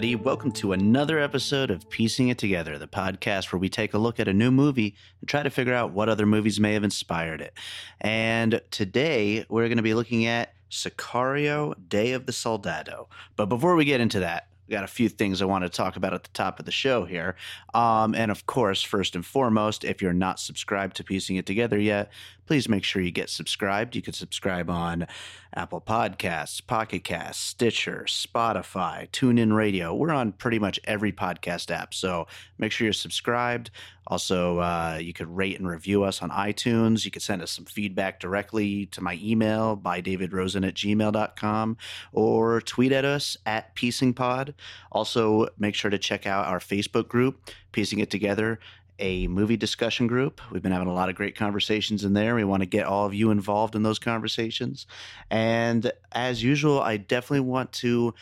everybody. Welcome to another episode of Piecing It Together, the podcast where we take a look at a new movie and try to figure out what other movies may have inspired it. And today we're going to be looking at Sicario Day of the Soldado. But before we get into that, we got a few things I want to talk about at the top of the show here. Um, and of course, first and foremost, if you're not subscribed to Piecing It Together yet, please make sure you get subscribed. You can subscribe on Apple Podcasts, Pocket Casts, Stitcher, Spotify, TuneIn Radio. We're on pretty much every podcast app, so make sure you're subscribed. Also, uh, you could rate and review us on iTunes. You could send us some feedback directly to my email by davidrosen at gmail.com or tweet at us at piecingpod. Also, make sure to check out our Facebook group, Piecing It Together a movie discussion group. We've been having a lot of great conversations in there. We want to get all of you involved in those conversations. And as usual, I definitely want to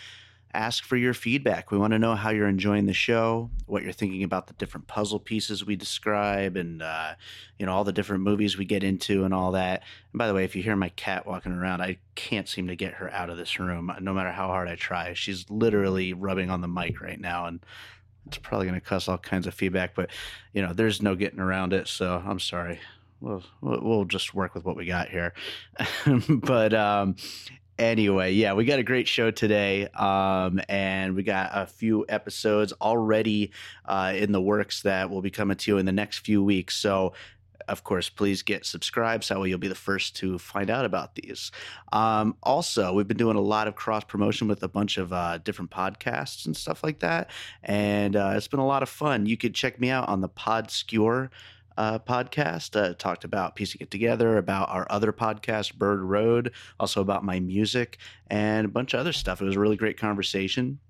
ask for your feedback. We want to know how you're enjoying the show, what you're thinking about the different puzzle pieces we describe, and uh, you know all the different movies we get into and all that. And by the way, if you hear my cat walking around, I can't seem to get her out of this room, no matter how hard I try. She's literally rubbing on the mic right now, and it's probably going to cause all kinds of feedback, but you know, there's no getting around it. So I'm sorry. We'll we'll just work with what we got here. but um, anyway, yeah, we got a great show today, um, and we got a few episodes already uh, in the works that will be coming to you in the next few weeks. So of course, please get subscribed so that way you'll be the first to find out about these. Um, also, we've been doing a lot of cross promotion with a bunch of uh, different podcasts and stuff like that, and uh, it's been a lot of fun. You could check me out on the Podscure. Uh, podcast uh, talked about piecing it together about our other podcast bird road also about my music and a bunch of other stuff it was a really great conversation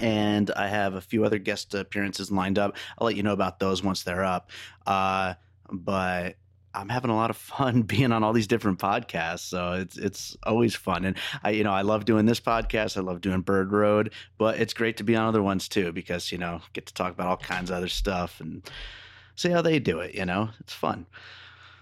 and I have a few other guest appearances lined up. I'll let you know about those once they're up. Uh, but I'm having a lot of fun being on all these different podcasts. So it's it's always fun. And I you know, I love doing this podcast. I love doing Bird Road, but it's great to be on other ones too because, you know, get to talk about all kinds of other stuff and see how they do it, you know. It's fun.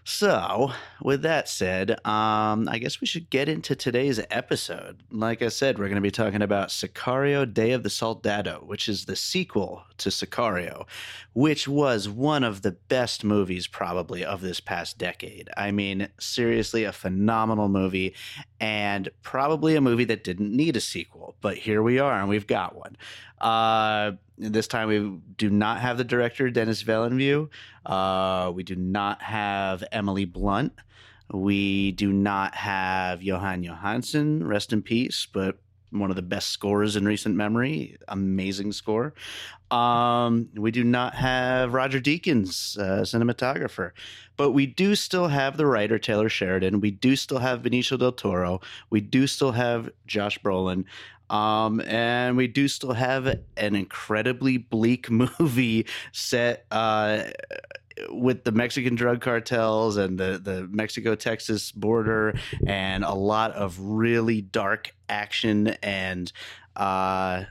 So, with that said, um, I guess we should get into today's episode. Like I said, we're going to be talking about Sicario Day of the Soldado, which is the sequel to Sicario, which was one of the best movies probably of this past decade. I mean, seriously, a phenomenal movie and probably a movie that didn't need a sequel, but here we are and we've got one. Uh, this time we do not have the director Denis Villeneuve. Uh, we do not have Emily Blunt. We do not have Jóhann Jóhannsson. rest in peace, but one of the best scores in recent memory. Amazing score. Um, we do not have Roger Deakins, uh, cinematographer, but we do still have the writer Taylor Sheridan. We do still have Benicio del Toro. We do still have Josh Brolin. Um, and we do still have an incredibly bleak movie set uh, with the Mexican drug cartels and the, the Mexico Texas border, and a lot of really dark action and uh,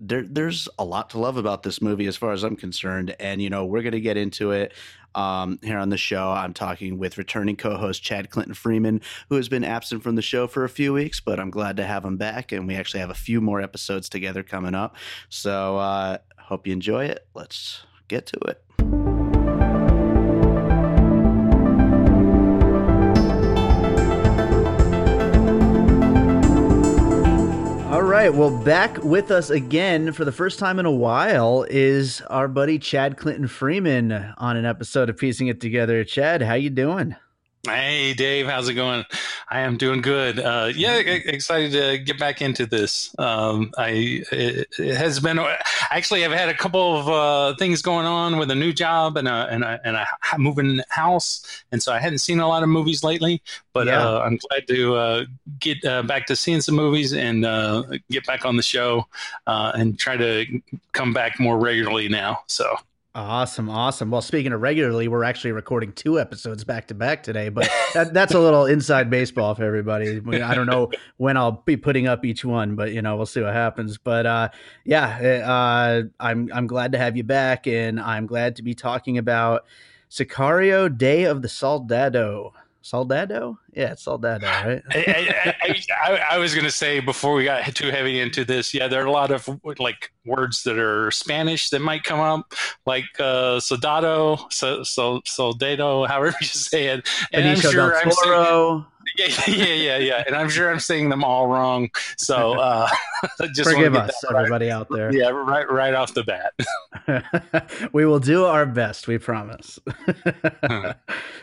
there, there's a lot to love about this movie as far as I'm concerned. And, you know, we're going to get into it um, here on the show. I'm talking with returning co host Chad Clinton Freeman, who has been absent from the show for a few weeks, but I'm glad to have him back. And we actually have a few more episodes together coming up. So, uh, hope you enjoy it. Let's get to it. Right. Well, back with us again for the first time in a while is our buddy Chad Clinton Freeman on an episode of Piecing It Together. Chad, how you doing? Hey, Dave, how's it going? I am doing good. Uh, yeah, excited to get back into this. Um, I it, it, has been actually I've had a couple of uh, things going on with a new job and a and a, and a moving house, and so I hadn't seen a lot of movies lately. But yeah. uh, I'm glad to uh, get uh, back to seeing some movies and uh, get back on the show and try to come back more regularly now. So. Awesome, awesome. Well, speaking of regularly, we're actually recording two episodes back to back today, but that, that's a little inside baseball for everybody. I don't know when I'll be putting up each one, but you know we'll see what happens. But uh, yeah, eh, uh, I'm I'm glad to have you back, and I'm glad to be talking about Sicario: Day of the Soldado. Soldado? Yeah, it's Soldado, right? I, I, I, I, was going to say before we got too heavy into this, yeah, there are a lot of like words that are Spanish that might come up, like uh, soldado, so, so, soldado, however you say it. And Benicio I'm sure I'm saying, yeah, yeah, yeah, yeah. And I'm sure I'm saying them all wrong. So uh, just forgive us, everybody out there. Yeah, right, right off the bat. we will do our best. We promise.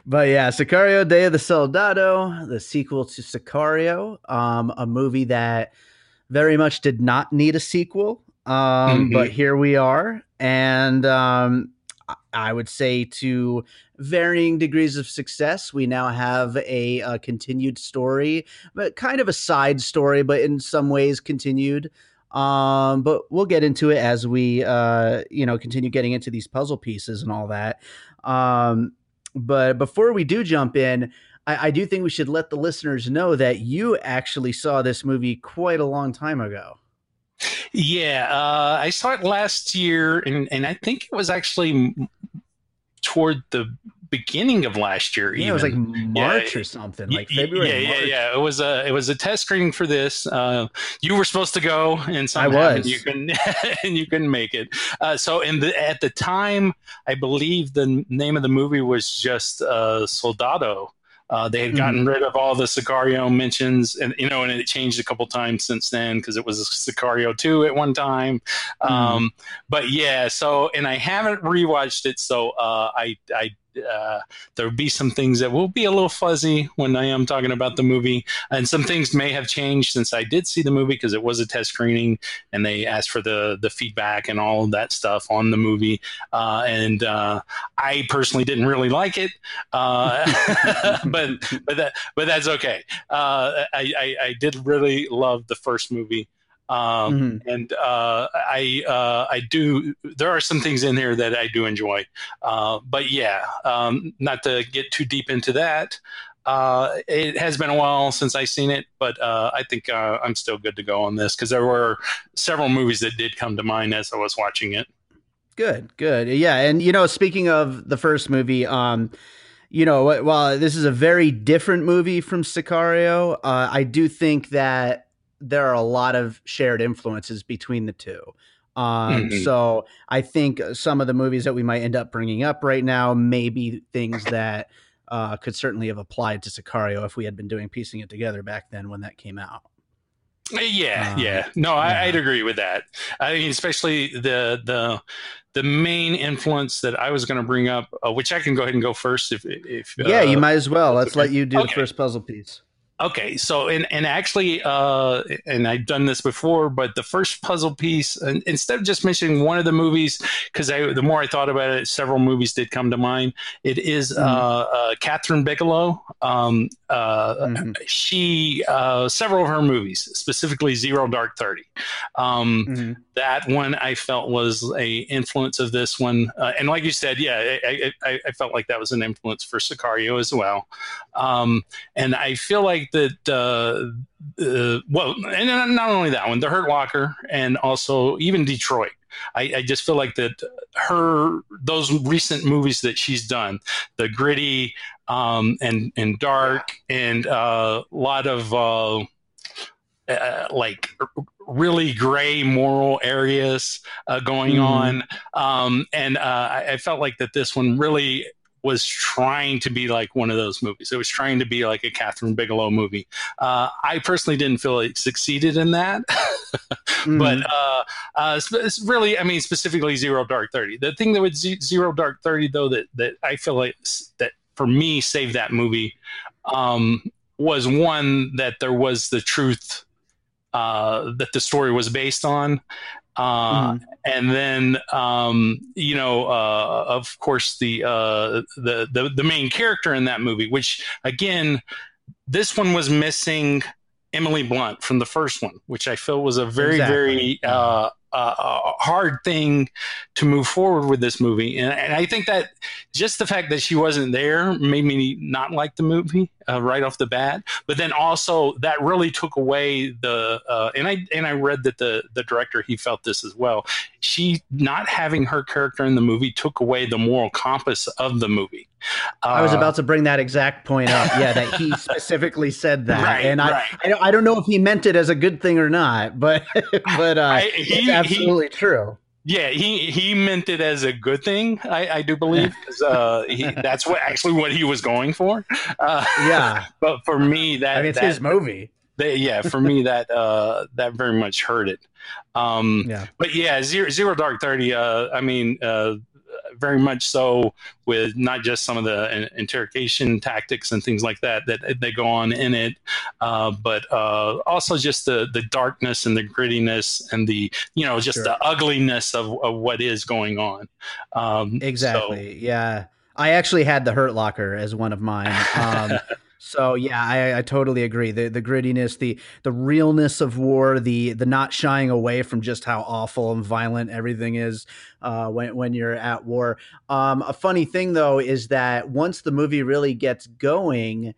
but yeah, Sicario: Day of the Soldado, the sequel to Sicario, um, a movie that very much did not need a sequel. Um, mm-hmm. but here we are, and um, I would say to varying degrees of success. We now have a, a, continued story, but kind of a side story, but in some ways continued. Um, but we'll get into it as we, uh, you know, continue getting into these puzzle pieces and all that. Um, but before we do jump in, I, I do think we should let the listeners know that you actually saw this movie quite a long time ago. Yeah, uh, I saw it last year, and, and I think it was actually toward the beginning of last year. Yeah, even. it was like March yeah, or something, like February. Yeah, yeah, yeah. It was a it was a test screening for this. Uh, you were supposed to go, and somehow I was. you couldn't, and you couldn't make it. Uh, so, in the at the time, I believe the name of the movie was just uh, Soldado. Uh, they had gotten mm-hmm. rid of all the Sicario mentions, and you know, and it changed a couple times since then because it was a Sicario two at one time. Mm-hmm. Um, but yeah, so and I haven't rewatched it, so uh, I I uh, there will be some things that will be a little fuzzy when I am talking about the movie, and some things may have changed since I did see the movie because it was a test screening, and they asked for the the feedback and all of that stuff on the movie. Uh, and uh, I personally didn't really like it, uh, but but that but that's okay. Uh, I, I, I did really love the first movie. Um, mm-hmm. And uh, I uh, I do. There are some things in here that I do enjoy, uh, but yeah, um, not to get too deep into that. Uh, it has been a while since I've seen it, but uh, I think uh, I'm still good to go on this because there were several movies that did come to mind as I was watching it. Good, good, yeah. And you know, speaking of the first movie, um, you know, while this is a very different movie from Sicario, I do think that there are a lot of shared influences between the two. Um, mm-hmm. So I think some of the movies that we might end up bringing up right now may be things that uh, could certainly have applied to Sicario if we had been doing piecing it together back then when that came out. Uh, yeah, um, yeah. No, I, would agree with that. I mean, especially the the the main influence that I was going to bring up, uh, which I can go ahead and go first. If, if yeah, you uh, might as well. Let's okay. let you do okay. the first puzzle piece. Okay, so and and actually, uh, and I've done this before, but the first puzzle piece, instead of just mentioning one of the movies, because I the more I thought about it, several movies did come to mind. It is mm-hmm. uh, uh, Kathryn Bigelow. Um, uh, mm-hmm. She uh, several of her movies, specifically Zero Dark Thirty. Um, mm-hmm. That one I felt was a influence of this one, uh, and like you said, yeah, I, I, I, felt like that was an influence for Sicario as well. Um, and I feel like that uh, uh, well, and not only that one, The Hurt Locker, and also even Detroit. I, I, just feel like that her those recent movies that she's done, the gritty um, and and dark, and a uh, lot of uh, uh, like really gray moral areas uh, going mm. on, um, and uh, I, I, felt like that this one really was trying to be like one of those movies. It was trying to be like a Kathryn Bigelow movie. Uh, I personally didn't feel it succeeded in that, mm-hmm. but uh, uh, it's really, I mean, specifically Zero Dark Thirty. The thing that with Zero Dark Thirty, though, that that I feel like that for me saved that movie um, was one that there was the truth uh, that the story was based on. Uh, mm-hmm. And then, um, you know, uh, of course, the, uh, the the the main character in that movie, which again, this one was missing Emily Blunt from the first one, which I feel was a very exactly. very uh, a hard thing to move forward with this movie. And, and, I think that just the fact that she wasn't there made me not like the movie uh, right off the bat. But then also that really took away the uh, and I and I read that the the director he felt this as well. She not having her character in the movie took away the moral compass of the movie. Uh, I was about to bring that exact point up. Yeah, that he specifically said that, Right, and I, right. I, don't, I don't know if he meant it as a good thing or not, but but uh, I- he- it's he- absolutely true. Yeah, he he meant it as a good thing. I, I do believe. uh, he, that's what actually what he was going for. Uh, Yeah, but for me, that, I mean it's that his movie. that- yeah, for me that uh, that very much hurt it. Um, Yeah, but yeah, zero, zero dark thirty. Uh, I mean, uh, very much so with not just some of the in- interrogation tactics and things like that that they go on in it, uh, but uh, also just the the darkness and the grittiness and the you know just Sure. the ugliness of, of what is going on. Um, so- exactly. Yeah, I actually had the Hurt Locker as one of mine. Um, so yeah, I, I totally agree. The the grittiness, the the realness of war, the the not shying away from just how awful and violent everything is uh, when when you're at war. Um, a funny thing though is that once the movie really gets going,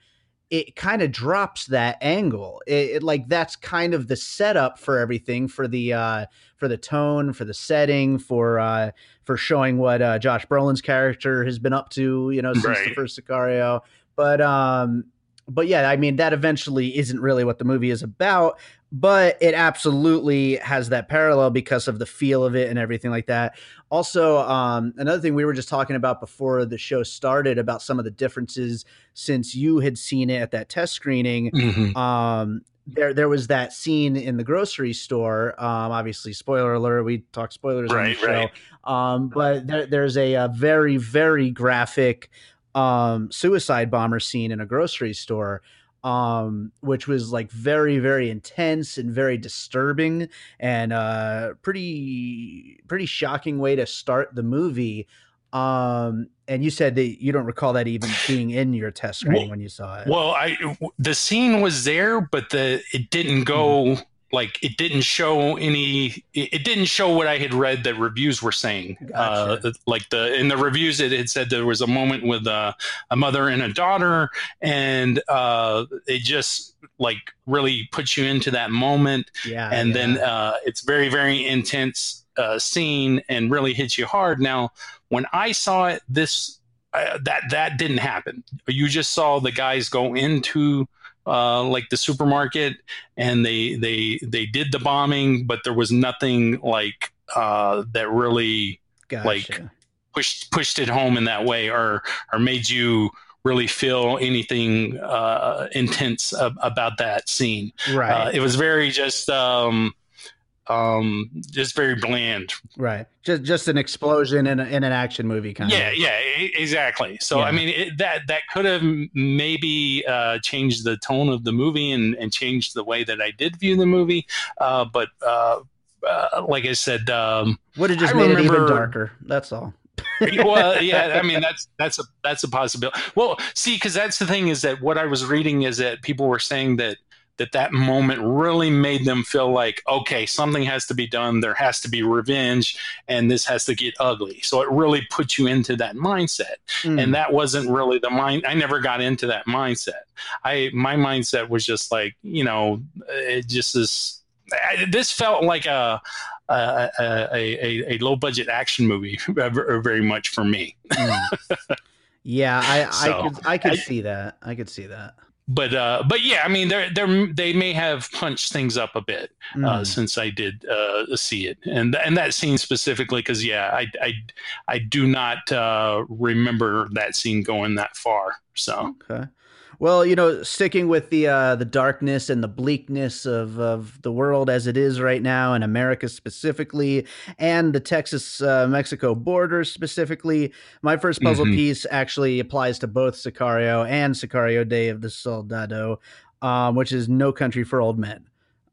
it kind of drops that angle. It, it like that's kind of the setup for everything for the uh, for the tone, for the setting, for uh, for showing what uh, Josh Brolin's character has been up to. You know, since the first Sicario. But um, but yeah, I mean that eventually isn't really what the movie is about. But it absolutely has that parallel because of the feel of it and everything like that. Also, um, another thing we were just talking about before the show started about some of the differences since you had seen it at that test screening. Mhm. Um, there, there was that scene in the grocery store. Um, obviously, spoiler alert. We talk spoilers on the show. right. Um, but there, there's a, a very, very graphic um, suicide bomber scene in a grocery store, um, which was like very, very intense and very disturbing and uh, pretty, pretty shocking way to start the movie. Um, and you said that you don't recall that even being in your test screening Well- when you saw it. Well, I the scene was there, but the it didn't go like it didn't show any. It, didn't show what I had read that reviews were saying. Uh, like the in the reviews, it had said there was a moment with a, a mother and a daughter, and uh, it just like really puts you into that moment yeah, and yeah. then uh, it's very very intense uh, scene and really hits you hard now when i saw it this uh, that that didn't happen you just saw the guys go into uh, like the supermarket and they they they did the bombing but there was nothing like uh, that really Gotcha. like, pushed pushed it home in that way or or made you really feel anything uh, intense ab- about that scene right, uh, it was very just um um just very bland right. Just just an explosion in, a, in an action movie kind yeah of. yeah e- exactly so i mean it, that that could have maybe uh changed the tone of the movie and and changed the way that i did view the movie uh but uh, uh like i said um Would have just I made it even darker. That's all. well yeah i mean that's that's a that's a possibility well see because that's the thing is that what i was reading is that people were saying that that that moment really made them feel like okay something has to be done there has to be revenge and this has to get ugly so it really put you into that mindset Mm. and that wasn't really the mind i never got into that mindset i my mindset was just like you know it just is I, this felt like a a, a, a, a low budget action movie very much for me Mm. yeah, I, So, I could I could I- see that. I could see that. But uh but yeah i mean they're they're they may have punched things up a bit uh, Mm. since I did uh, see it, and and that scene specifically, because yeah, I, I I do not uh, remember that scene going that far. So Okay. Well, you know, sticking with the uh, the darkness and the bleakness of, of the world as it is right now, and America specifically, and the Texas uh, Mexico border specifically, my first puzzle Mhm. piece actually applies to both Sicario and Sicario Day of the Soldado, um, which is No Country for Old Men.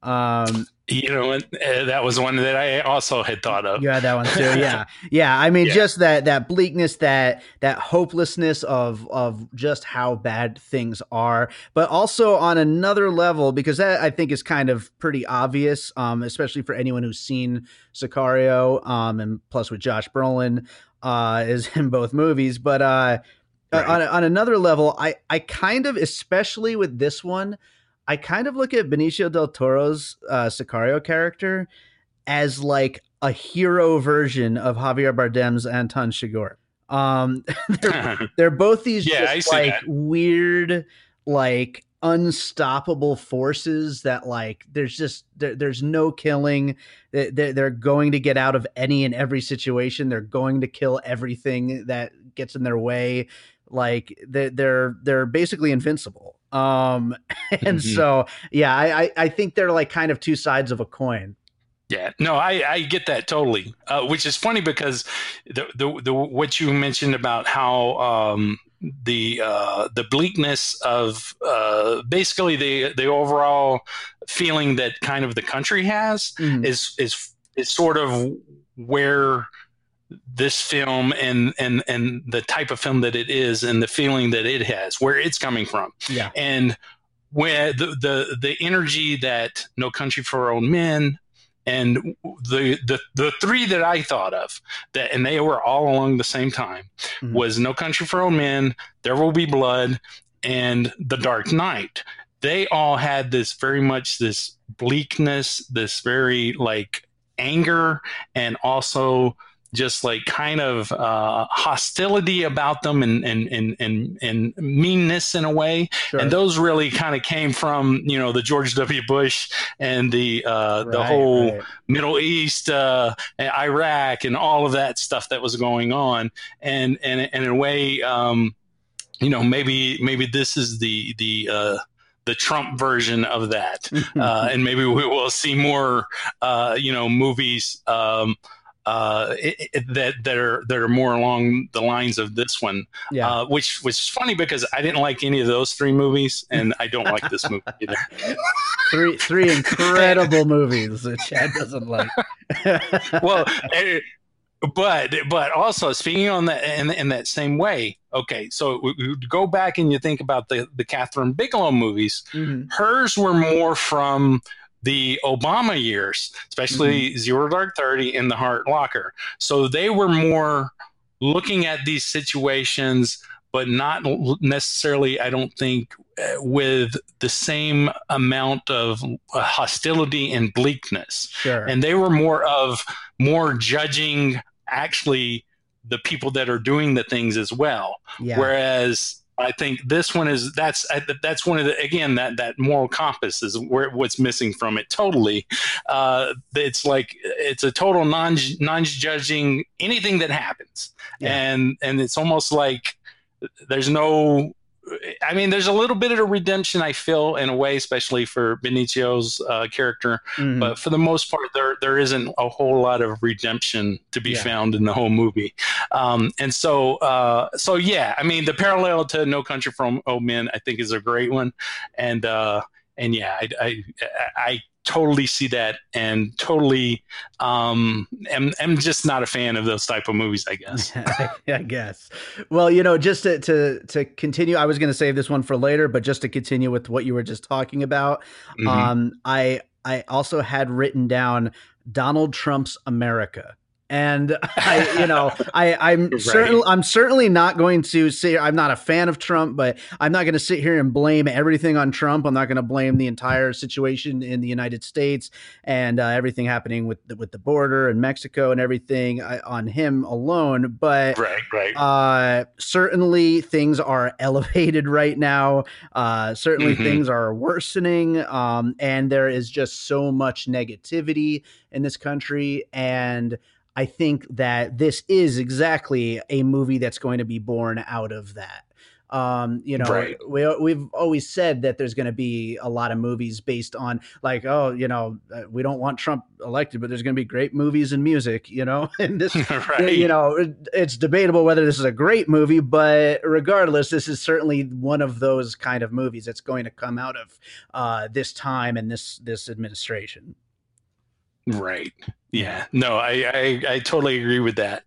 Um, you know, uh, that was one that I also had thought of. You had that one too, yeah, yeah. I mean, Yeah. just that that bleakness, that that hopelessness of of just how bad things are, but also on another level because that I think is kind of pretty obvious, um, especially for anyone who's seen Sicario, um, and plus with Josh Brolin, uh, is in both movies. But uh, Right. on on another level, I I kind of, especially with this one, I kind of look at Benicio del Toro's uh, Sicario character as like a hero version of Javier Bardem's Anton Chigurh. Um, they're, they're both these Yeah, just like that. weird, like unstoppable forces that like there's just there, there's no killing. They- They're, they're going to get out of any and every situation. They're going to kill everything that gets in their way. Like they're they're they're basically invincible. Um, and Mhm. so yeah, I, I I think they're like kind of two sides of a coin. Yeah, no, I, I get that totally. Uh, which is funny because the, the the what you mentioned about how um, the uh, the bleakness of uh, basically the the overall feeling that kind of the country has Mhm. is is is sort of where this film and and and the type of film that it is and the feeling that it has where it's coming from Yeah. and where the the the energy that No Country for Old Men and the the the three that I thought of that and they were all along the same time Mhm. was No Country for Old Men, There Will Be Blood, and The Dark Knight. They all had this very much this bleakness, this very like anger, and also just like kind of uh, hostility about them and and, and and and meanness in a way Sure. and those really kind of came from you know the George W. Bush and the uh, the whole right. Middle East, uh, and Iraq, and all of that stuff that was going on, and and, and in a way, um, you know, maybe maybe this is the the uh, the Trump version of that, uh, and maybe we will see more, uh, you know, movies. Um, uh, it, it, that that are that are more along the lines of this one, yeah. uh, which which is funny because I didn't like any of those three movies, and I don't like this movie either. three three incredible movies that Chad doesn't like. well, eh, but but also speaking on that in, in that same way. Okay, so we, we go back and you think about the the Kathryn Bigelow movies. Mhm. Hers were more from the Obama years, especially Zero Dark Thirty and The Hurt Locker. So they were more looking at these situations, but not necessarily. I don't think uh, with the same amount of uh, hostility and bleakness Sure. and they were more of more judging actually the people that are doing the things as well yeah. whereas i think this one is that's that's one of the again that that moral compass is where what's missing from it totally uh it's like it's a total non non-judging anything that happens Yeah. and and it's almost like there's no I mean, there's a little bit of a redemption I feel in a way, especially for Benicio's uh, character Mhm. but for the most part there there isn't a whole lot of redemption to be Yeah. found in the whole movie um, and so uh, so yeah i mean the parallel to no country for old men i think is a great one and uh, and yeah I, I i totally see that and totally um am, am just not a fan of those type of movies i guess I guess. Well, you know, just to to to continue, I was going to save this one for later, but just to continue with what you were just talking about, Mhm. um, I I also had written down Donald Trump's America. And I, you know, I, I'm Right. certain, I'm certainly not going to say I'm not a fan of Trump, but I'm not going to sit here and blame everything on Trump. I'm not going to blame the entire situation in the United States and uh, everything happening with the, with the border and Mexico and everything uh, on him alone. But right right uh, certainly things are elevated right now. Uh, certainly Mhm. things are worsening. Um, and there is just so much negativity in this country. And I think that this is exactly a movie that's going to be born out of that. Um, you know, Right. we, we've always said that there's going to be a lot of movies based on like, oh, you know, uh, we don't want Trump elected, but there's going to be great movies and music, you know, and this right you know, it- it's debatable whether this is a great movie, but regardless, this is certainly one of those kind of movies that's going to come out of uh, this time and this this administration. Right. Yeah. No, I, I, I totally agree with that.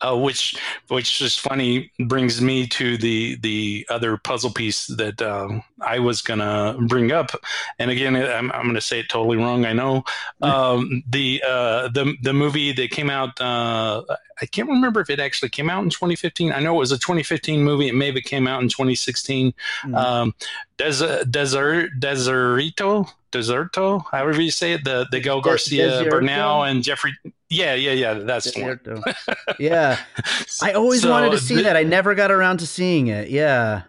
Uh, which which is funny brings me to the the other puzzle piece that um, I was gonna bring up. And again, I'm, I'm gonna say it totally wrong. I know. Um, the uh, the the movie that came out. Uh, I can't remember if it actually came out in 2015. I know it was a 2015 movie. It maybe came out in 2016. Mhm. Um, Des- Desert Deserito. Deserto, however you say it, the the Gael Garcia Bernal and Jeffrey. Yeah, yeah, yeah. That's one. yeah, I always so wanted to see that. I never got around to seeing it. Yeah.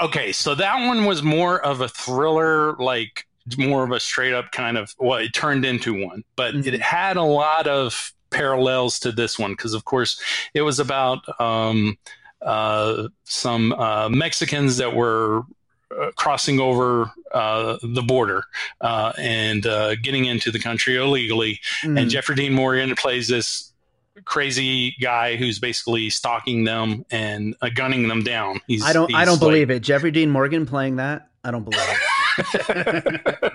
Okay, so that one was more of a thriller, like more of a straight up kind of well, it turned into one, but mm-hmm. it had a lot of parallels to this one because, of course, it was about um, uh, some uh, Mexicans that were crossing over uh, the border uh, and uh, getting into the country illegally. Mm. And Jeffrey Dean Morgan plays this crazy guy who's basically stalking them and uh, gunning them down. He's, I don't. I don't like, believe it. Jeffrey Dean Morgan playing that. I don't believe it.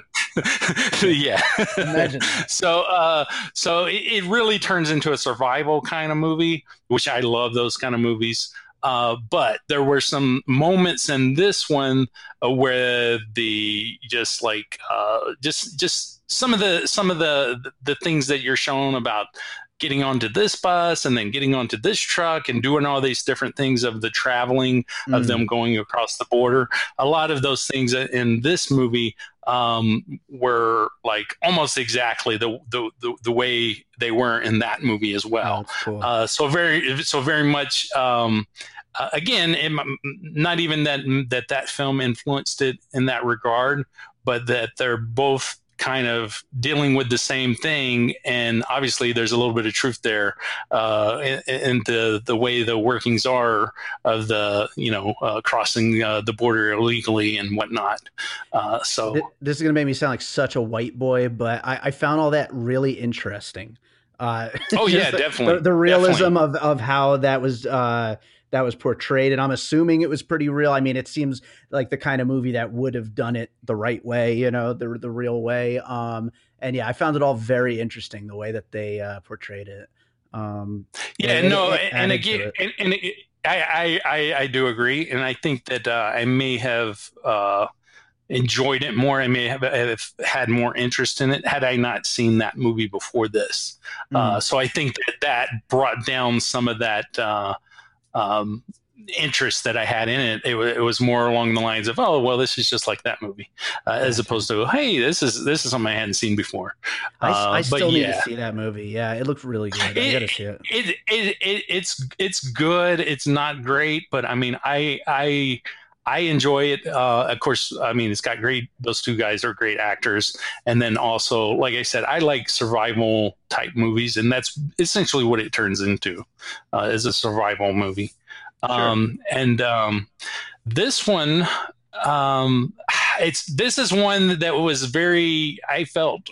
yeah. Imagine. So, uh, so it, it, really turns into a survival kind of movie, which I love those kind of movies. Uh, but there were some moments in this one uh, where the just like uh, just just some of the some of the the things that you're shown about getting onto this bus and then getting onto this truck and doing all these different things of the traveling mm. of them going across the border. A lot of those things in this movie um, were like almost exactly the, the, the the way they were in that movie as well. Oh, cool. uh, so very so very much. Um, uh, again, it, not even that that that film influenced it in that regard, but that they're both kind of dealing with the same thing. And obviously, there's a little bit of truth there uh, in, in, the the way the workings are of the you know uh, crossing uh, the border illegally and whatnot. Uh, so this is gonna make me sound like such a white boy, but I, I found all that really interesting. Uh, oh yeah, definitely. The, the realism definitely. of of how that was uh, that was portrayed and i'm assuming it was pretty real i mean it seems like the kind of movie that would have done it the right way you know the, the real way um and yeah i found it all very interesting the way that they uh, portrayed it um yeah no it, it and again and, and it, I, I i do agree and i think that uh, i may have uh enjoyed it more. I may have, have, had more interest in it had I not seen that movie before this. Mm. Uh, so I think that that brought down some of that uh, um, interest that I had in it. It, w- it, was more along the lines of, oh, well, this is just like that movie, uh, as opposed to, hey, this is this is something I hadn't seen before. I, uh, I still need to see that movie. Yeah, it looked really good. I gotta see it. It, it, it. It's it's good. It's not great, but I mean, I I I enjoy it. Uh, of course, I mean, it's got great, those two guys are great actors. And then also, like I said, I like survival type movies, and that's essentially what it turns into uh, is a survival movie. Sure. Um, and um, this one, um, it's this is one that was very, I felt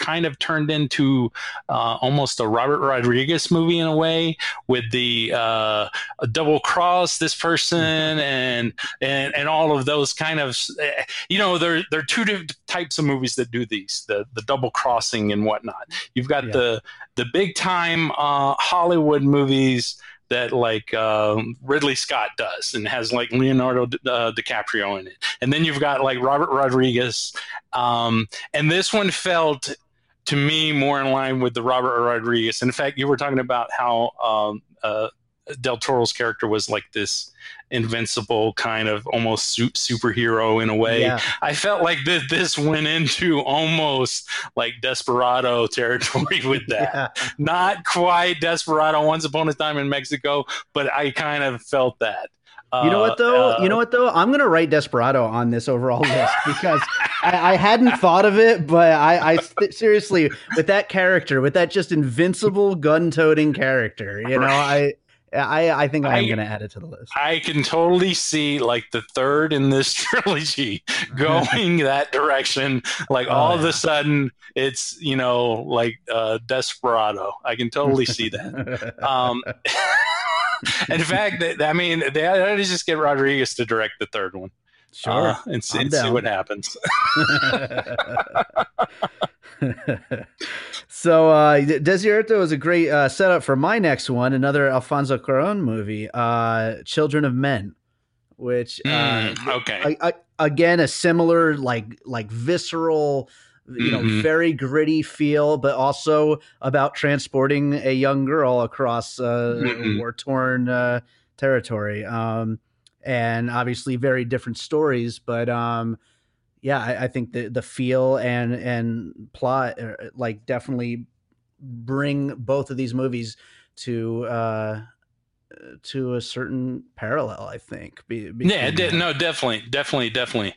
kind of turned into uh, almost a Robert Rodriguez movie in a way, with the uh, double cross this person and and and all of those kind of you know there there are two different types of movies that do these the the double crossing and whatnot. You've got yeah. the the big time uh, Hollywood movies that like um, Ridley Scott does and has like Leonardo uh, DiCaprio in it. And then you've got like Robert Rodriguez. Um, and this one felt to me more in line with the Robert Rodriguez. And In fact, you were talking about how um, uh, Del Toro's character was like this invincible kind of almost superhero in a way. Yeah. I felt like this this went into almost like Desperado territory with that. yeah. Not quite Desperado Once Upon a Time in Mexico, but I kind of felt that. You know what though? Uh, you know what though? I'm gonna write Desperado on this overall list because I, I, hadn't thought of it, but I, I th- seriously with that character, with that just invincible gun-toting character, you know, I. I, I think I'm going to add it to the list. I can totally see like the third in this trilogy going that direction. Like oh, all yeah. of a sudden, it's you know like uh, Desperado. I can totally see that. um, in fact, I mean, they ought to just get Rodriguez to direct the third one. Sure, uh, and, see, and see what happens. so uh, Desierto is a great uh, setup for my next one, another Alfonso Cuarón movie, uh, Children of Men, which mm, okay, I, I, again a similar like like visceral you know mm-hmm. very gritty feel but also about transporting a young girl across uh, mm-hmm. war torn uh, territory um, and obviously very different stories but um, yeah, I, I, think the the feel and and plot uh, like definitely bring both of these movies to uh to a certain parallel i think Be, yeah de- no definitely definitely definitely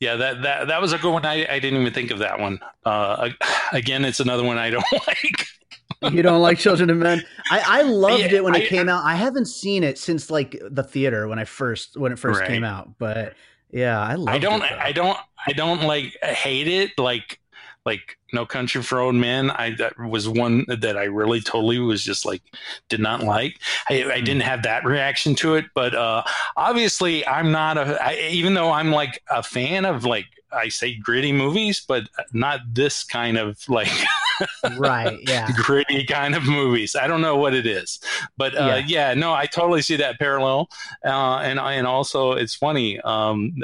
yeah that that that was a good one i, I didn't even think of that one uh again it's another one i don't like you don't like Children of Men? I, I loved yeah, it when it I, came out. I haven't seen it since like the theater when I first when it first right. came out. But yeah, I love. I don't. It, I don't. I don't like hate it. Like like No Country for Old Men. I that was one that I really totally was just like did not like. I, I didn't have that reaction to it, but uh, obviously I'm not a. I, even though I'm like a fan of like I say gritty movies, but not this kind of like right, yeah, gritty kind of movies. I don't know what it is, but uh, yeah. yeah. no, I totally see that parallel, uh, and and also it's funny. Um,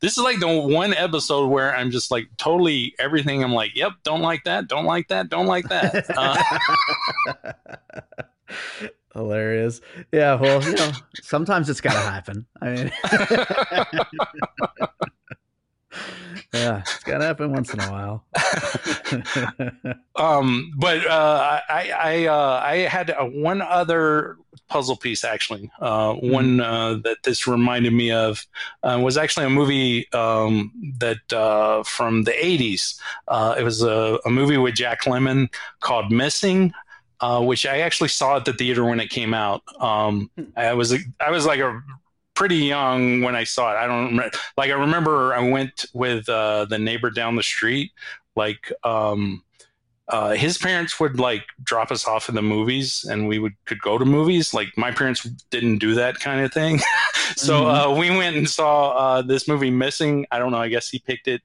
this is like the one episode where I'm just like totally everything. I'm like, yep, don't like that, don't like that, don't like that. Uh, Hilarious. Yeah, well, you know, sometimes it's got to happen. I mean, yeah, it's got to happen once in a while. um, but uh, I I uh, I had one other puzzle piece actually. Uh, mm-hmm. One uh, that this reminded me of uh, was actually a movie um, that uh, from the '80s. it was a, a, movie with Jack Lemmon called Missing. Uh, which I actually saw at the theater when it came out. Um, hmm. I was I was like a pretty young when I saw it. I don't remember. Like I remember I went with uh, the neighbor down the street. Like um, uh, his parents would like drop us off in the movies, and we would could go to movies. Like my parents didn't do that kind of thing. so mm-hmm. uh, we went and saw uh, this movie, Missing. I don't know. I guess he picked it.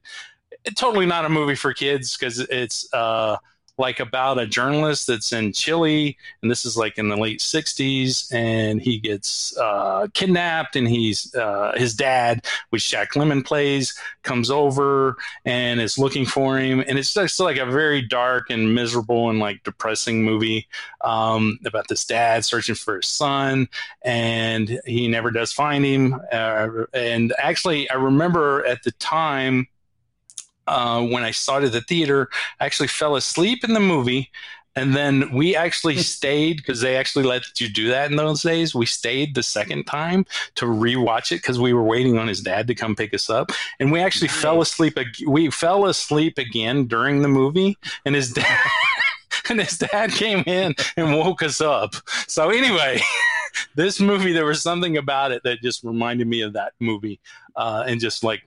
it totally not a movie for kids because it's uh, like about a journalist that's in Chile, and this is like in the late '60s, and he gets uh, kidnapped, and he's uh, his dad, which Jack Lemmon plays, comes over and is looking for him, and it's just like a very dark and miserable and like depressing movie um, about this dad searching for his son, and he never does find him. Uh, and actually, I remember at the time uh, when I started the theater, I actually fell asleep in the movie. And then we actually stayed because they actually let you do that in those days. We stayed the second time to rewatch it because we were waiting on his dad to come pick us up. And we actually nice. fell asleep. We fell asleep again during the movie, and his dad. and his dad came in and woke us up. So anyway, this movie, there was something about it that just reminded me of that movie, uh, and just like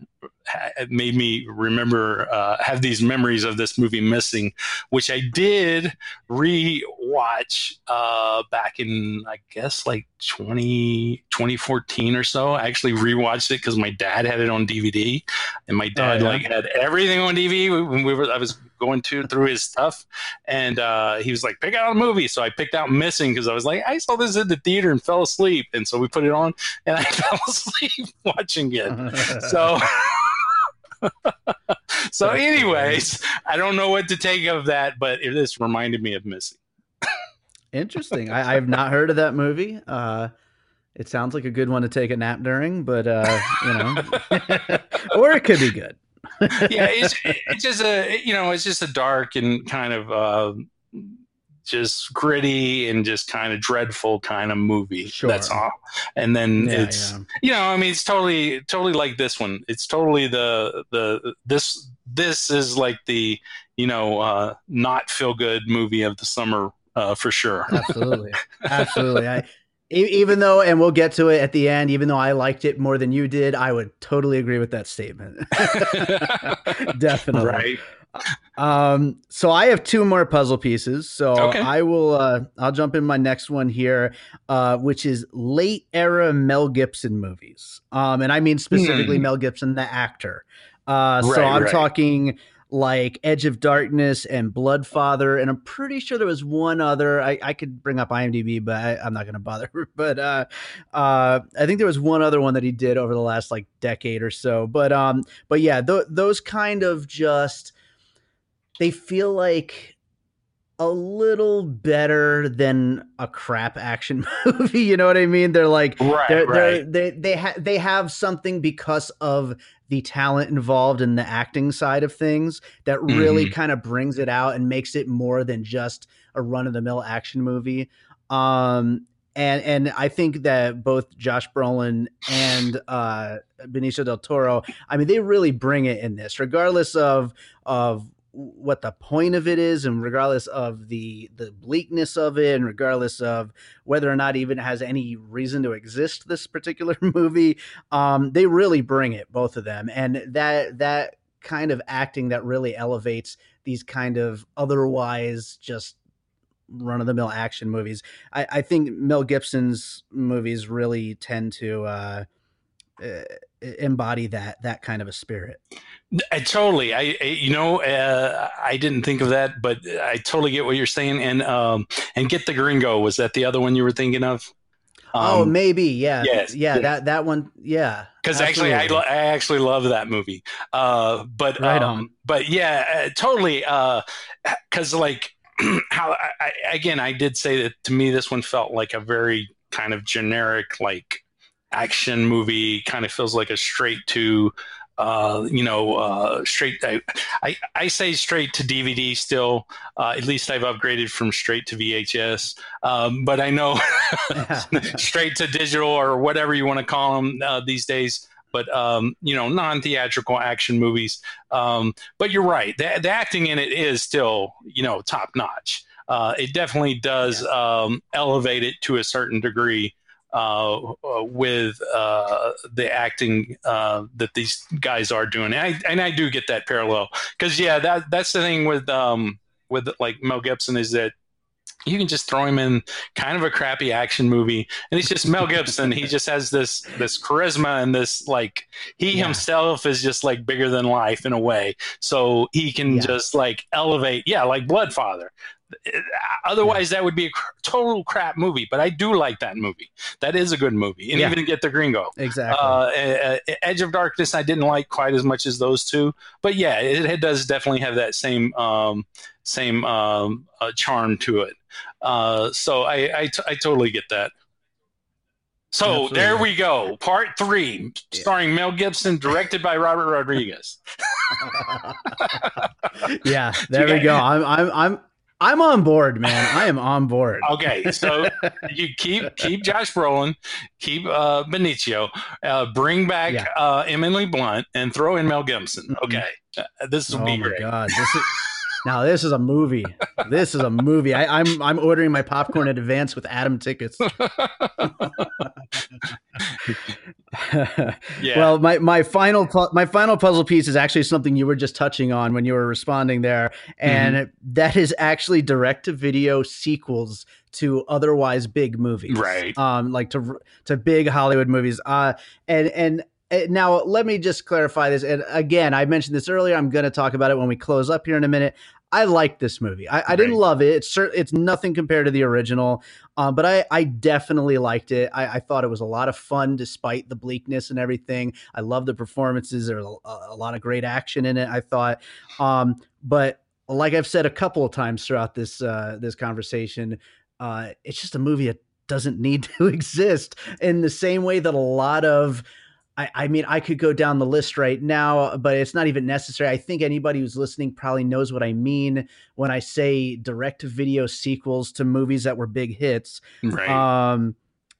it made me remember uh, have these memories of this movie missing which i did re-watch uh, back in i guess like 20 2014 or so. I actually rewatched it because my dad had it on dvd and my dad oh, yeah. like had everything on dvd when we were i was going to through his stuff and uh, he was like pick out a movie. So i picked out missing because i was like i saw this in the theater and fell asleep and so we put it on and i fell asleep watching it so so, anyways, I don't know what to take of that, but it just reminded me of Missy. Interesting. I, I, have not heard of that movie. Uh, it sounds like a good one to take a nap during, but uh, you know, or it could be good. yeah, it's, it's just a you know, it's just a dark and kind of uh, just gritty and just kind of dreadful kind of movie. Sure. That's all. And then yeah, it's yeah. you know, I mean it's totally totally like this one. It's totally the the this this is like the, you know, uh not feel good movie of the summer uh for sure. Absolutely. Absolutely. I even though and we'll get to it at the end even though i liked it more than you did i would totally agree with that statement definitely right um, so I have two more puzzle pieces. So okay. I will uh, I'll jump in my next one here, uh, which is late era Mel Gibson movies. Um, and I mean specifically hmm. Mel Gibson, the actor. Uh, right, so I'm right. talking like Edge of Darkness and Bloodfather, and I'm pretty sure there was one other. I, I could bring up IMDb, but I, am not going to bother. But uh, uh, I think there was one other one that he did over the last like decade or so. But um, but yeah, th- those kind of just they feel like a little better than a crap action movie. You know what I mean? They're like right, they're, right. They're, they they ha- they have something because of the talent involved in the acting side of things that really Mhm. kind of brings it out and makes it more than just a run of the mill action movie. Um and and I think that both Josh Brolin and uh Benicio del Toro, I mean, they really bring it in this, regardless of of what the point of it is, and regardless of the the bleakness of it, and regardless of whether or not even has any reason to exist. This particular movie, um, they really bring it, both of them, and that that kind of acting that really elevates these kind of otherwise just run of the mill action movies. I, I think Mel Gibson's movies really tend to uh, uh, embody that that kind of a spirit. I totally. I, I you know uh, I didn't think of that, but I totally get what you're saying. And um and get the Gringo was that the other one you were thinking of? oh, Um, maybe, yeah, yes, yeah, yeah. that that one, yeah. because actually I, lo- I actually love that movie uh but Right um, on. but yeah uh, totally uh because like how I, again i did say that to me this one felt like a very kind of generic like action movie kind of feels like a straight to uh you know uh straight I, I i say straight to dvd still uh at least i've upgraded from straight to vhs um but i know straight to digital or whatever you want to call them uh, these days. But um, you know, non-theatrical action movies. Um, but you're right; the, the acting in it is still you know top notch. Uh, it definitely does um, elevate it to a certain degree with uh, the acting uh, that these guys are doing. And I, and I do get that parallel because yeah, that that's the thing with um, with like Mel Gibson is that you can just throw him in kind of a crappy action movie and he's just Mel Gibson he just has this this charisma and this like he Yeah. himself is just like bigger than life in a way so he can Yeah. just like elevate yeah like Blood Father otherwise that would be a cr- total crap movie but I do like that movie that is a good movie and Yeah. even Get the Gringo exactly. uh, uh, Edge of Darkness, I didn't like quite as much as those two, but yeah, it, it does definitely have that same um, same um, uh, charm to it. Uh, so I, I, t- I totally get that. So Absolutely. there we go, part three, starring Mel Gibson, directed by Robert Rodriguez. yeah, there we go. I'm I'm I'm I'm on board, man. I am on board. Okay, so you keep keep Josh Brolin, keep uh, Benicio, uh, bring back Yeah. uh, Emily Blunt, and throw in Mel Gibson. Mhm. Okay, uh, this will oh be my great. god, this is now this is a movie. This is a movie. I, I'm I'm ordering my popcorn in advance with Adam tickets. Yeah. Well, my my final pu- my final puzzle piece is actually something you were just touching on when you were responding there, and Mm-hmm. that is actually direct to video sequels to otherwise big movies, Right. Um, like to to big Hollywood movies. Uh, and and. uh, Now, let me just clarify this. And again, I mentioned this earlier. I'm going to talk about it when we close up here in a minute. I like this movie. I, I didn't love it. It's it's nothing compared to the original, uh, but I, I definitely liked it. I, I thought it was a lot of fun despite the bleakness and everything. I love the performances. There was a, a lot of great action in it. I thought, um, but like I've said a couple of times throughout this uh, this conversation, uh, it's just a movie that doesn't need to exist in the same way that a lot of I, I mean, I could go down the list right now, but it's not even necessary. I think anybody who's listening probably knows what I mean when I say direct to video sequels to movies that were big hits. right. Um,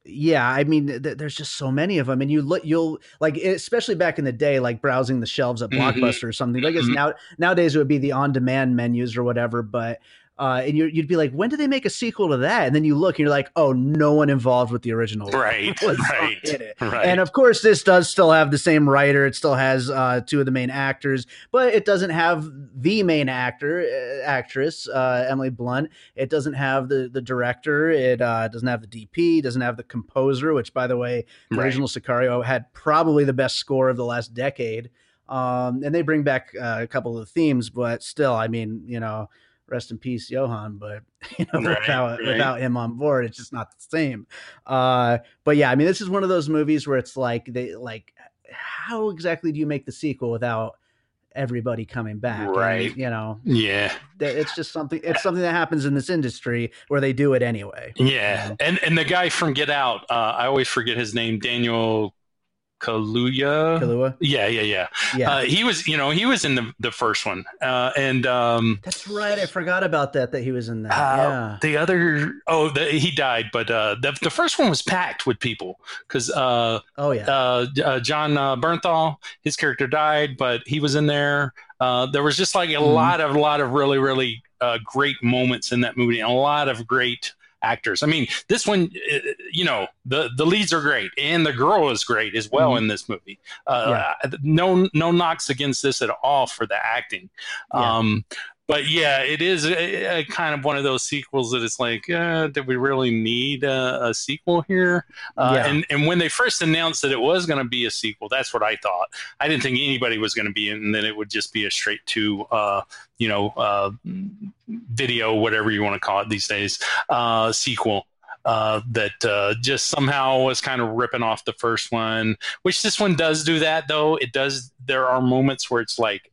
yeah, I mean, th- there's just so many of them, and you look, you'll like, especially back in the day, like browsing the shelves at Mhm. Blockbuster or something. I guess Mhm. now nowadays it would be the on-demand menus or whatever, but. Uh, and you, you'd be like, when did they make a sequel to that? And then you look and you're like, oh, no one involved with the original Right, was right, in it. right. And of course, this does still have the same writer. It still has uh, two of the main actors, but it doesn't have the main actor, uh, actress, uh, Emily Blunt. It doesn't have the the director. It uh, doesn't have the DP. Doesn't have the composer, which, by the way, the Right. original Sicario had probably the best score of the last decade. Um, and they bring back uh, a couple of the themes, but still, I mean, you know, rest in peace, Jóhann. But you know, Right, without right. without him on board, it's just not the same. Uh, but yeah, I mean, this is one of those movies where it's like they like, how exactly do you make the sequel without everybody coming back. And, Right. you know, Yeah. it's just something. It's something that happens in this industry where they do it anyway. Yeah. Yeah. And and the guy from Get Out, uh, I always forget his name, Daniel Kaluuya. Kahlua. Yeah, yeah, yeah. Yeah. Uh, he was, you know, he was in the the first one, uh, and um, That's right. I forgot about that. That he was in that. uh, yeah. the other, oh, the, he died, but uh, the the first one was packed with people because uh, Oh yeah. uh, uh, Jon uh, Bernthal, his character died, but he was in there. Uh, there was just like a Mhm. lot of, lot of really, really uh, great moments in that movie, and a lot of great actors. I mean, this one, uh, you know, the the leads are great, and the girl is great as well Mhm. in this movie. Uh, No, no knocks against this at all for the acting. Yeah. Um, but yeah, it is a, a kind of one of those sequels that it's like, uh, did we really need a, a sequel here? Uh, Yeah. And and when they first announced that it was going to be a sequel, that's what I thought. I didn't think anybody was going to be in, and then it would just be a straight to, uh, you know, uh, video, whatever you want to call it these days, uh, sequel. Uh, that uh, just somehow was kind of ripping off the first one, which this one does do that though. It does. There are moments where it's like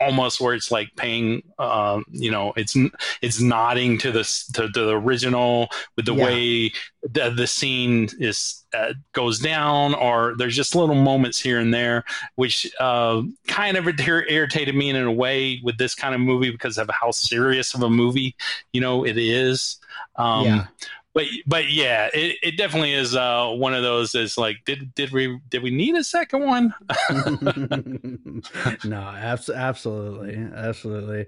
almost where it's like paying um, you know it's it's nodding to the to, to the original with the Yeah. way the, the scene is uh, goes down or there's just little moments here and there which uh, kind of irritated me in a way with this kind of movie because of how serious of a movie you know it is um, Yeah. But but yeah it, it definitely is uh, one of those that's like did did we did we need a second one no, abs- absolutely, absolutely.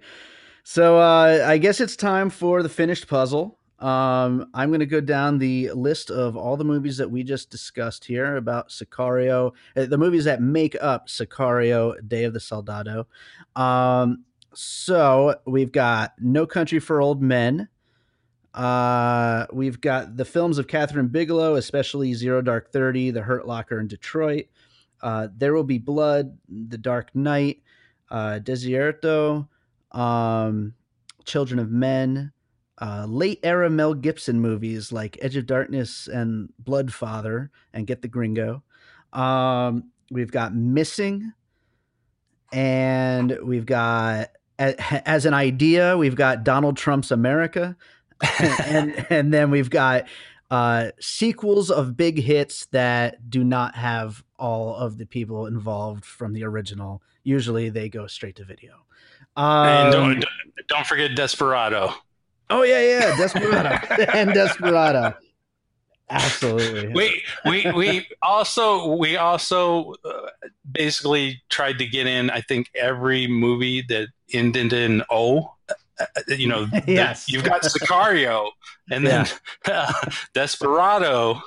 So uh, I guess it's time for the finished puzzle. Um, I'm going to go down the list of all the movies that we just discussed here about Sicario, uh, the movies that make up Sicario: Day of the Soldado. Um, so we've got No Country for Old Men. Uh, we've got the films of Kathryn Bigelow, especially Zero Dark Thirty, The Hurt Locker, and Detroit. Uh, there Will Be Blood, The Dark Knight, uh, Desierto, um, Children of Men, uh, late era Mel Gibson movies like Edge of Darkness and Blood Father and Get the Gringo. Um, we've got Missing, and we've got as an idea, we've got Donald Trump's America, and and then we've got uh, sequels of big hits that do not have all of the people involved from the original. Usually, they go straight to video. and Um, don't, don't forget desperado oh yeah, yeah, Desperado and Desperado. Absolutely. we we we also we also uh, basically tried to get in i think every movie that ended in o you know the- Yes. you've got sicario and then uh, desperado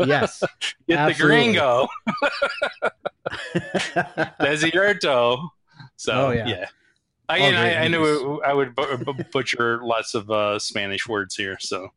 Yes. get the gringo desierto so Oh, yeah, yeah. I, and I, I knew I would bu- bu- butcher lots of uh, Spanish words here. So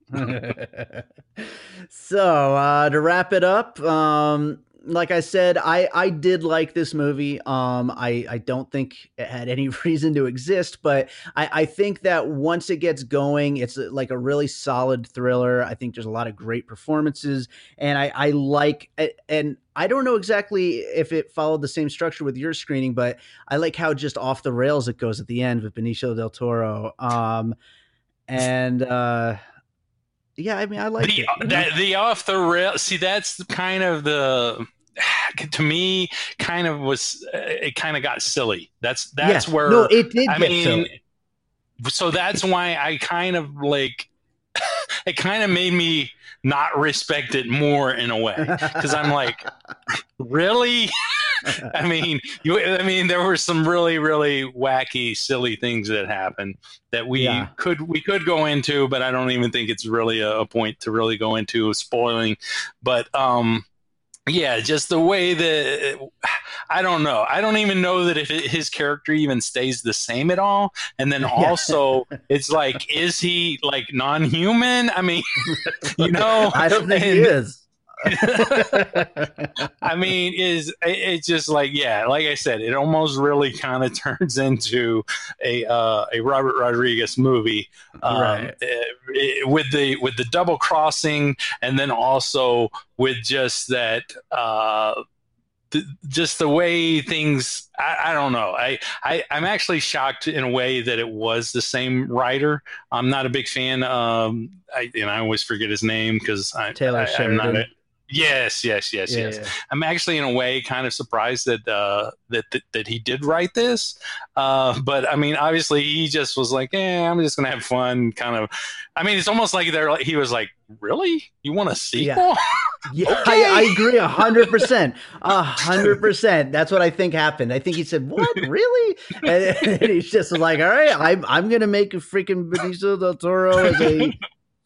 so uh, to wrap it up, um, like I said, I I did like this movie. Um, I I don't think it had any reason to exist, but I I think that once it gets going, it's uh, like a really solid thriller. I think there's a lot of great performances, and I I like and. I don't know exactly if it followed the same structure with your screening, but I like how just off the rails it goes at the end with Benicio del Toro. Um, and uh, yeah, I mean, I like the it. know? that, the off the rail. See, that's kind of the to me kind of was uh, it kind of got silly. That's that's Yeah. where no, it did I mean. silly. So that's why I kind of like it kind of made me not respect it more in a way because I'm like, really? I mean, you. I mean, there were some really, really wacky, silly things that happened that we Yeah. could we could go into, but I don't even think it's really a, a point to really go into spoiling. But um, yeah, just the way that I don't know. I don't even know that if it, his character even stays the same at all. And then also, it's like, is he like non-human? I mean, you know, I don't think he is. I mean, is it- it's just like yeah, like I said, it almost really kind of turns into a uh, a Robert Rodriguez movie, um, Right. eh, with the with the double crossing, and then also with just that. Uh, th- just the way things I, I don't know I, I i'm actually shocked in a way that it was the same writer i'm not a big fan um i and i always forget his name because i Taylor I, i'm not a, yes yes yes Yeah, yes yeah. i'm actually in a way kind of surprised that uh that that, that he did write this uh but i mean obviously he just was like "Yeah, i'm just gonna have fun kind of i mean it's almost like they're like he was like really you want a sequel Yeah, Okay. I, I agree a hundred percent, a hundred percent. That's what I think happened. I think he said, "What, really?" And, and he's just like, "All right, I'm I'm gonna make a freaking Benicio del Toro as a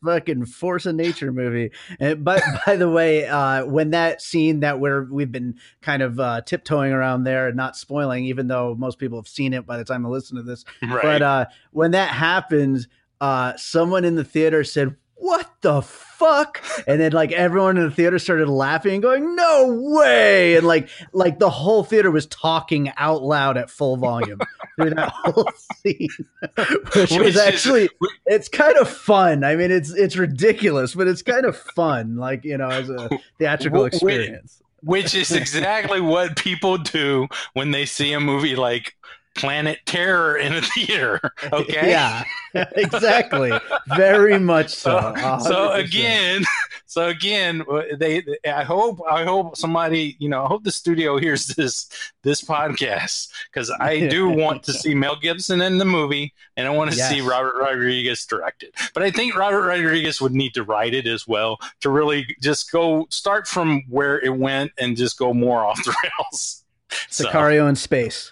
fucking force of nature movie." And but by the way, uh, when that scene that we're we've been kind of uh, tiptoeing around there and not spoiling, even though most people have seen it by the time they listen to this, right but uh, when that happens, uh, someone in the theater said, "What the fuck?" And then like everyone in the theater started laughing and going, "No way!" And like like the whole theater was talking out loud at full volume through that whole scene, which was actually it's kind of fun. I mean, it's it's ridiculous, but it's kind of fun, like you know, as a theatrical experience. which is exactly what people do when they see a movie like Planet Terror in a theater. Okay. Yeah, exactly. Very much so. So, so 100%. again, so again, uh, they. I hope. I hope somebody. You know. I hope the studio hears this this podcast because I do want to see Mel Gibson in the movie, and I want to see Robert Rodriguez directed. But I think Robert Rodriguez would need to write it as well to really just go start from where it went and just go more off the rails. So- Sicario in space.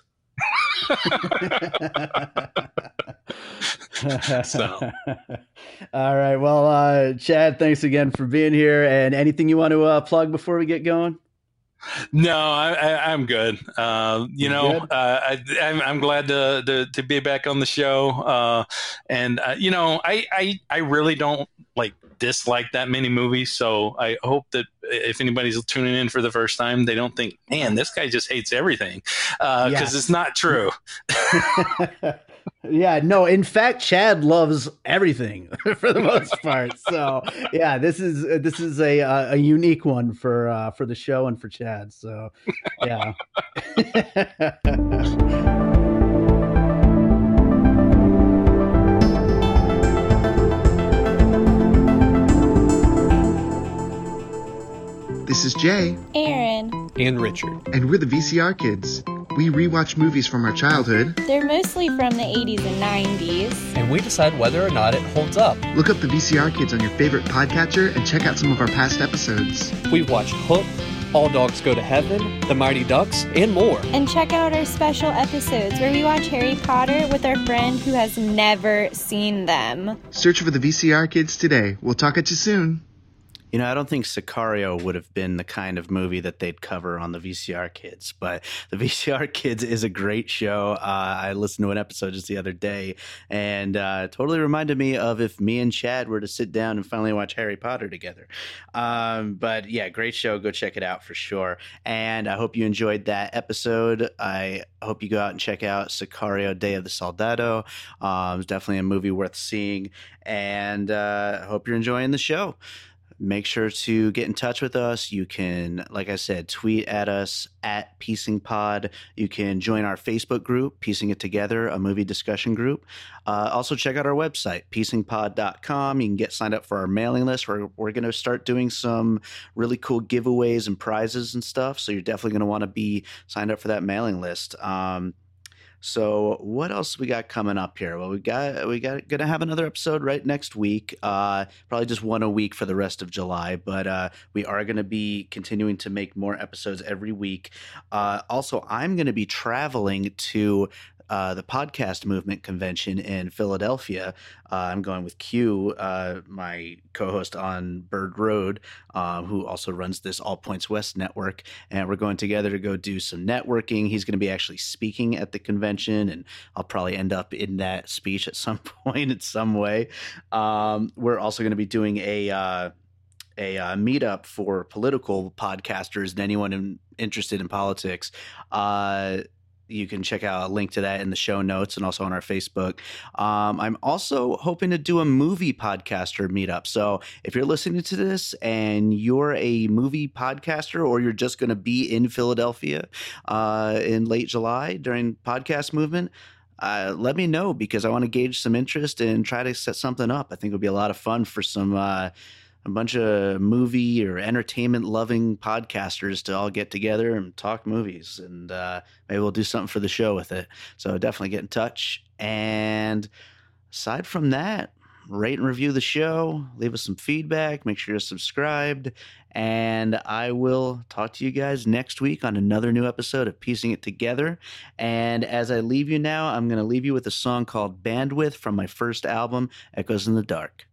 So. All right. Well, uh, Chad, thanks again for being here. And anything you want to uh, plug before we get going? No, I, I, I'm good. Uh, you know, good? uh, I, I'm, I'm glad to, to to be back on the show. Uh, and uh, you know, I, I I really don't like dislike that many movies. So I hope that if anybody's tuning in for the first time, they don't think, man, this guy just hates everything, because Yes. it's not true. yeah. No. In fact, Chad loves everything for the most part. So yeah, this is uh, this is a uh, a unique one for uh, for the show and for Chad. So yeah. This is Jay, Aaron, and Richard. and we're the VCR kids. We rewatch movies from our childhood. they're mostly from the 80s and 90s. And we decide whether or not it holds up. Look up the VCR kids on your favorite podcatcher and check out some of our past episodes. We've watched Hook, All Dogs Go to Heaven, The Mighty Ducks, and more. And check out our special episodes where we watch Harry Potter with our friend who has never seen them. Search for the VCR kids today. We'll talk at you soon. You know, I don't think Sicario would have been the kind of movie that they'd cover on the VCR Kids, but the VCR Kids is a great show. Uh, I listened to an episode just the other day and uh, totally reminded me of if me and Chad were to sit down and finally watch Harry Potter together. Um, but yeah, great show. Go check it out for sure. And I hope you enjoyed that episode. I hope you go out and check out Sicario Day of the Soldado. Um, it's definitely a movie worth seeing. And uh, hope you're enjoying the show make sure to get in touch with us. You can, like I said, tweet at us at Piecing Pod. You can join our Facebook group, Piecing It Together, a movie discussion group. Uh, also, check out our website, piecingpod.com. You can get signed up for our mailing list. We're, we're going to start doing some really cool giveaways and prizes and stuff. So, you're definitely going to want to be signed up for that mailing list. Um, so what else we got coming up here? Well, we got we got gonna have another episode right next week. Uh, probably just one a week for the rest of July, but uh, we are gonna be continuing to make more episodes every week. Uh, also, I'm gonna be traveling to. Uh, the podcast movement convention in Philadelphia. Uh, I'm going with Q, uh, my co-host on Bird Road, uh, who also runs this All Points West network, and we're going together to go do some networking. He's going to be actually speaking at the convention, and I'll probably end up in that speech at some point in some way. Um, we're also going to be doing a uh, a uh, meetup for political podcasters and anyone in, interested in politics. Uh, you can check out a link to that in the show notes and also on our Facebook. Um, I'm also hoping to do a movie podcaster meetup. So if you're listening to this and you're a movie podcaster or you're just going to be in Philadelphia uh, in late July during podcast movement, uh, let me know because I want to gauge some interest and try to set something up. I think it would be a lot of fun for some uh, a bunch of movie or entertainment loving podcasters to all get together and talk movies, and uh, maybe we'll do something for the show with it. So definitely get in touch. And aside from that, rate and review the show, leave us some feedback, make sure you're subscribed, and I will talk to you guys next week on another new episode of Piecing It Together. And as I leave you now, I'm going to leave you with a song called Bandwidth from my first album, Echoes in the Dark.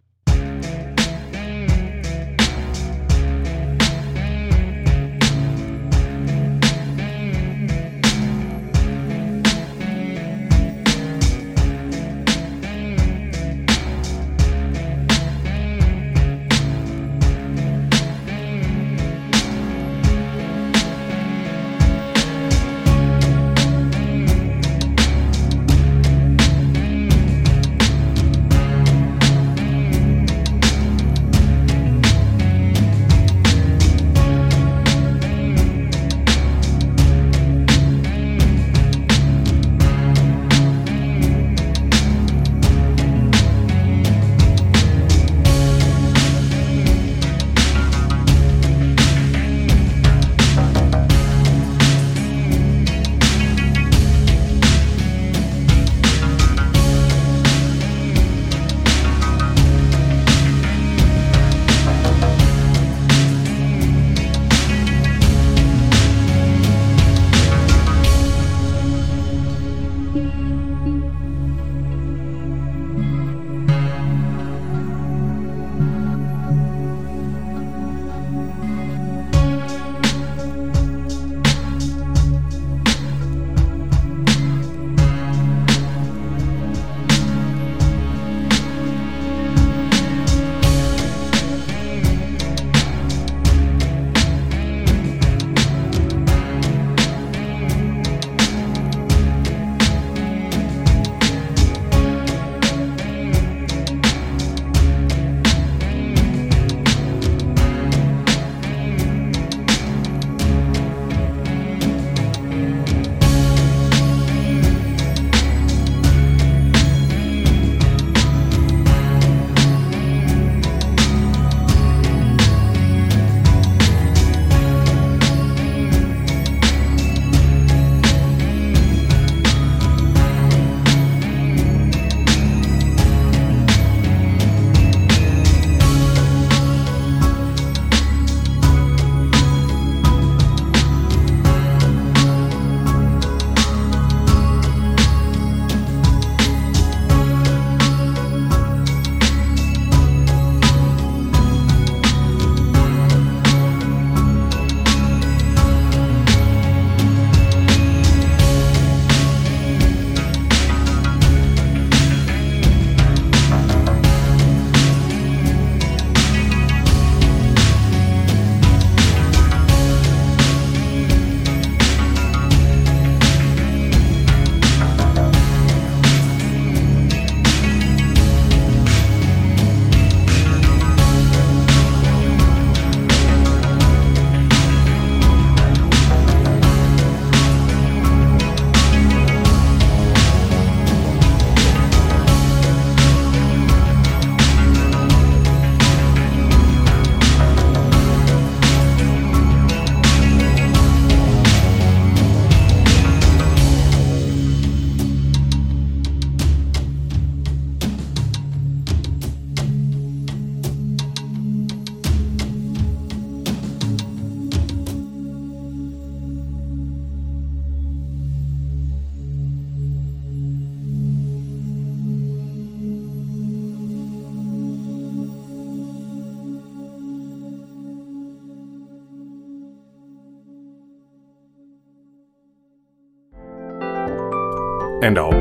And all.